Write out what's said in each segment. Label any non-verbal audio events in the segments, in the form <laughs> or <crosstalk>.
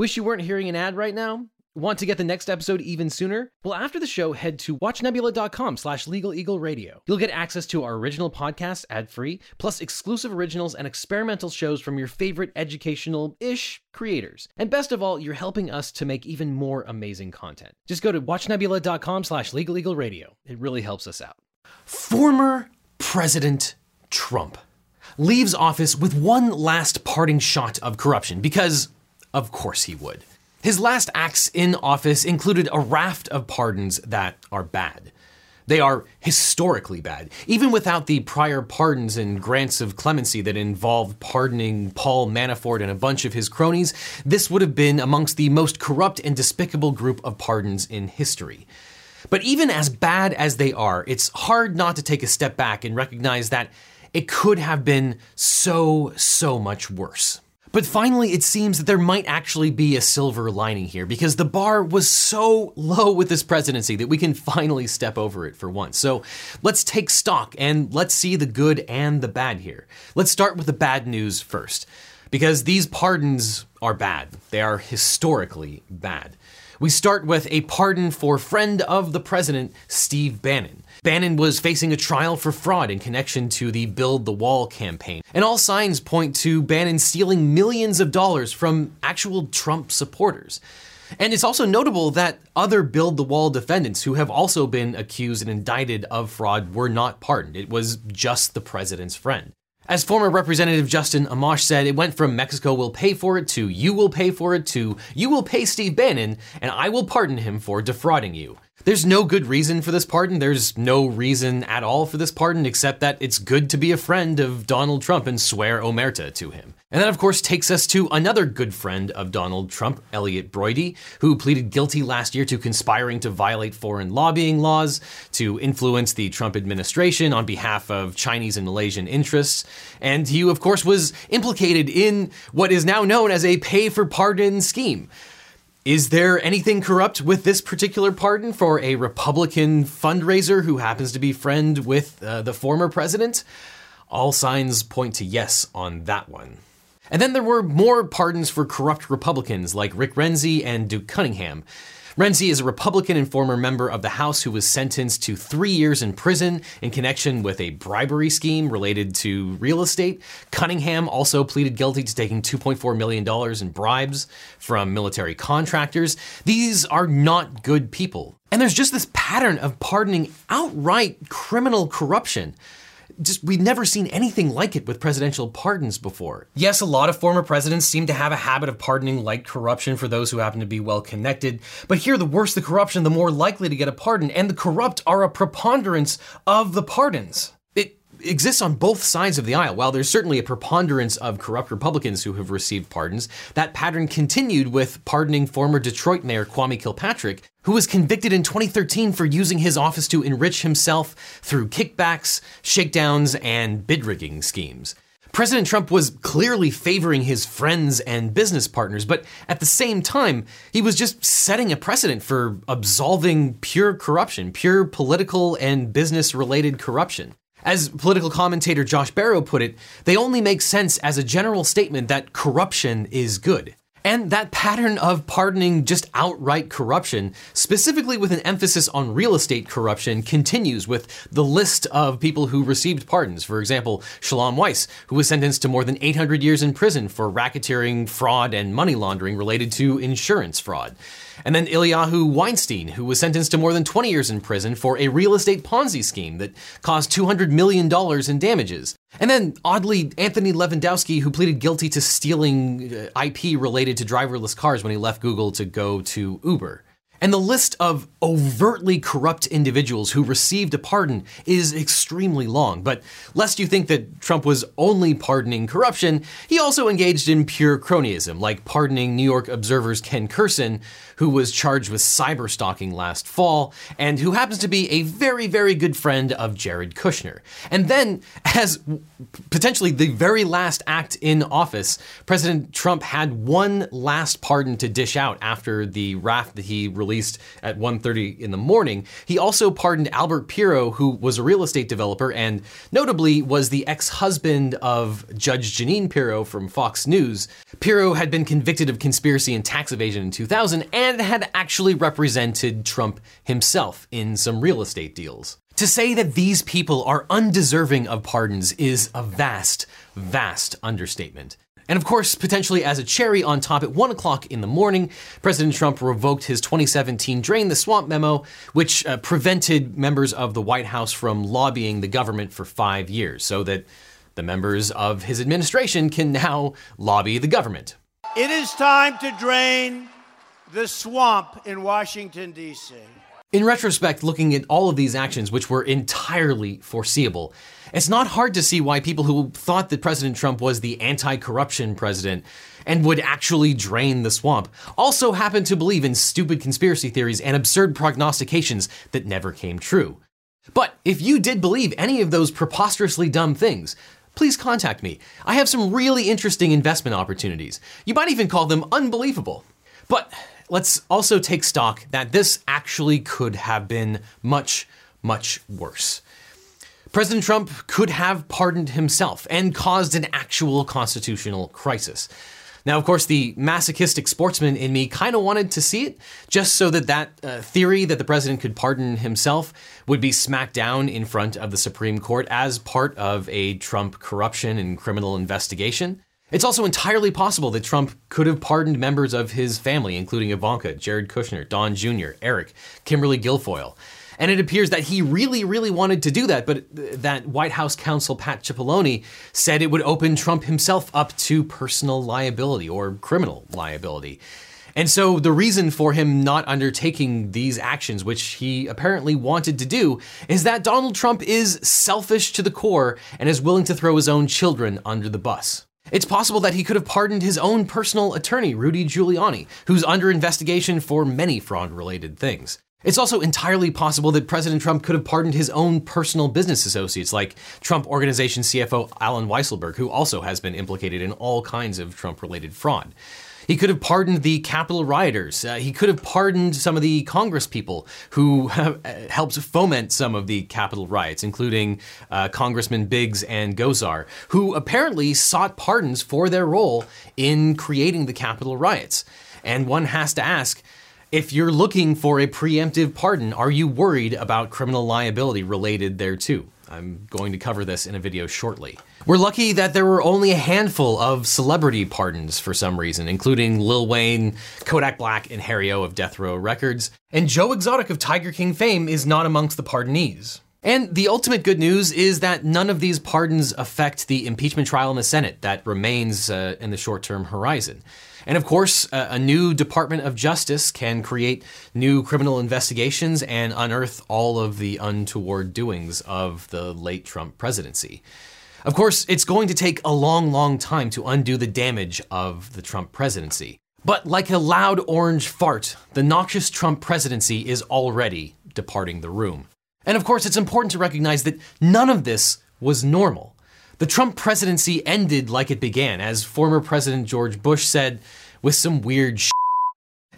Wish you weren't hearing an ad right now? Want to get the next episode even sooner? Well, after the show, head to watchnebula.com slash legaleagleradio. You'll get access to our original podcast ad-free, plus exclusive originals and experimental shows from your favorite educational-ish creators. And best of all, you're helping us to make even more amazing content. Just go to watchnebula.com slash legaleagleradio. It really helps us out. Former President Trump leaves office with one last parting shot of corruption because of course he would. His last acts in office included a raft of pardons that are bad. They are historically bad. Even without the prior pardons and grants of clemency that involved pardoning Paul Manafort and a bunch of his cronies, this would have been amongst the most corrupt and despicable group of pardons in history. But even as bad as they are, it's hard not to take a step back and recognize that it could have been so, so much worse. But finally, it seems that there might actually be a silver lining here because the bar was so low with this presidency that we can finally step over it for once. So let's take stock and let's see the good and the bad here. Let's start with the bad news first because these pardons are bad. They are historically bad. We start with a pardon for friend of the president, Steve Bannon. Bannon was facing a trial for fraud in connection to the Build the Wall campaign. And all signs point to Bannon stealing millions of dollars from actual Trump supporters. And it's also notable that other Build the Wall defendants who have also been accused and indicted of fraud were not pardoned. It was just the president's friend. As former Representative Justin Amash said, it went from Mexico will pay for it to you will pay for it to you will pay Steve Bannon and I will pardon him for defrauding you. There's no good reason for this pardon. There's no reason at all for this pardon except that it's good to be a friend of Donald Trump and swear omerta to him. And that, of course, takes us to another good friend of Donald Trump, Elliot Broidy, who pleaded guilty last year to conspiring to violate foreign lobbying laws, to influence the Trump administration on behalf of Chinese and Malaysian interests. And he, of course, was implicated in what is now known as a pay for pardon scheme. Is there anything corrupt with this particular pardon for a Republican fundraiser who happens to be friend with uh, the former president? All signs point to yes on that one. And then there were more pardons for corrupt Republicans like Rick Renzi and Duke Cunningham. Renzi is a Republican and former member of the House who was sentenced to three years in prison in connection with a bribery scheme related to real estate. Cunningham also pleaded guilty to taking $2.4 million in bribes from military contractors. These are not good people. And there's just this pattern of pardoning outright criminal corruption just we've never seen anything like it with presidential pardons before. Yes, a lot of former presidents seem to have a habit of pardoning light corruption for those who happen to be well connected, but here the worse the corruption, the more likely to get a pardon, and the corrupt are a preponderance of the pardons exists on both sides of the aisle. While there's certainly a preponderance of corrupt Republicans who have received pardons, that pattern continued with pardoning former Detroit Mayor Kwame Kilpatrick, who was convicted in 2013 for using his office to enrich himself through kickbacks, shakedowns, and bid rigging schemes. President Trump was clearly favoring his friends and business partners, but at the same time, he was just setting a precedent for absolving pure corruption, pure political and business related corruption. As political commentator Josh Barro put it, they only make sense as a general statement that corruption is good. And that pattern of pardoning just outright corruption, specifically with an emphasis on real estate corruption, continues with the list of people who received pardons. For example, Shalom Weiss, who was sentenced to more than 800 years in prison for racketeering, fraud, and money laundering related to insurance fraud. And then Eliyahu Weinstein, who was sentenced to more than 20 years in prison for a real estate Ponzi scheme that caused $200 million in damages. And then, oddly, Anthony Levandowski, who pleaded guilty to stealing uh, IP related to driverless cars when he left Google to go to Uber. And the list of overtly corrupt individuals who received a pardon is extremely long. But lest you think that Trump was only pardoning corruption, he also engaged in pure cronyism, like pardoning New York Observer's Ken Kurson, who was charged with cyber stalking last fall, and who happens to be a very, very good friend of Jared Kushner. And then, <laughs> as potentially the very last act in office, President Trump had one last pardon to dish out after the raft that he released released at 1:30 in the morning, he also pardoned Albert Pirro, who was a real estate developer and notably was the ex-husband of Judge Janine Pirro from Fox News. Pirro had been convicted of conspiracy and tax evasion in 2000 and had actually represented Trump himself in some real estate deals. To say that these people are undeserving of pardons is a vast, vast understatement. And of course, potentially as a cherry on top, at 1 o'clock in the morning, President Trump revoked his 2017 Drain the Swamp memo, which uh, prevented members of the White House from lobbying the government for five years, so that the members of his administration can now lobby the government. It is time to drain the swamp in Washington, D.C. In retrospect, looking at all of these actions, which were entirely foreseeable, it's not hard to see why people who thought that President Trump was the anti corruption president and would actually drain the swamp also happen to believe in stupid conspiracy theories and absurd prognostications that never came true. But if you did believe any of those preposterously dumb things, please contact me. I have some really interesting investment opportunities. You might even call them unbelievable. But let's also take stock that this actually could have been much, much worse. President Trump could have pardoned himself and caused an actual constitutional crisis. Now, of course, the masochistic sportsman in me kind of wanted to see it, just so that that uh, theory that the president could pardon himself would be smacked down in front of the Supreme Court as part of a Trump corruption and criminal investigation. It's also entirely possible that Trump could have pardoned members of his family, including Ivanka, Jared Kushner, Don Jr., Eric, Kimberly Guilfoyle. And it appears that he really, really wanted to do that, but that White House counsel Pat Cipollone said it would open Trump himself up to personal liability or criminal liability. And so the reason for him not undertaking these actions, which he apparently wanted to do, is that Donald Trump is selfish to the core and is willing to throw his own children under the bus. It's possible that he could have pardoned his own personal attorney, Rudy Giuliani, who's under investigation for many fraud related things. It's also entirely possible that President Trump could have pardoned his own personal business associates, like Trump Organization CFO Alan Weisselberg, who also has been implicated in all kinds of Trump related fraud. He could have pardoned the Capitol rioters. Uh, he could have pardoned some of the Congress people who uh, helped foment some of the Capitol riots, including uh, Congressman Biggs and Gosar, who apparently sought pardons for their role in creating the Capitol riots. And one has to ask, if you're looking for a preemptive pardon, are you worried about criminal liability related thereto? I'm going to cover this in a video shortly. We're lucky that there were only a handful of celebrity pardons for some reason, including Lil Wayne, Kodak Black, and Harry O of Death Row Records, and Joe Exotic of Tiger King fame is not amongst the pardonees. And the ultimate good news is that none of these pardons affect the impeachment trial in the Senate that remains uh, in the short term horizon. And of course, uh, a new Department of Justice can create new criminal investigations and unearth all of the untoward doings of the late Trump presidency. Of course, it's going to take a long, long time to undo the damage of the Trump presidency. But like a loud orange fart, the noxious Trump presidency is already departing the room. And of course, it's important to recognize that none of this was normal. The Trump presidency ended like it began, as former President George Bush said, with some weird sh-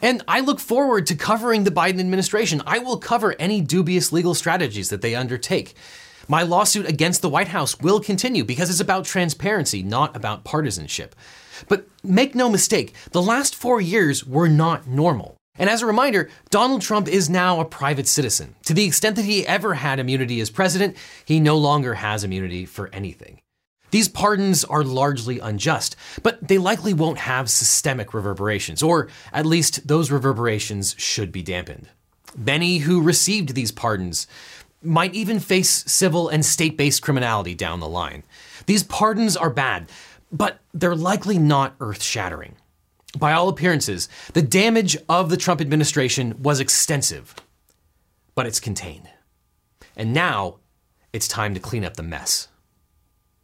and I look forward to covering the Biden administration. I will cover any dubious legal strategies that they undertake. My lawsuit against the White House will continue because it's about transparency, not about partisanship. But make no mistake, the last four years were not normal. And as a reminder, Donald Trump is now a private citizen. To the extent that he ever had immunity as president, he no longer has immunity for anything. These pardons are largely unjust, but they likely won't have systemic reverberations, or at least those reverberations should be dampened. Many who received these pardons might even face civil and state based criminality down the line. These pardons are bad, but they're likely not earth shattering. By all appearances, the damage of the Trump administration was extensive, but it's contained. And now it's time to clean up the mess.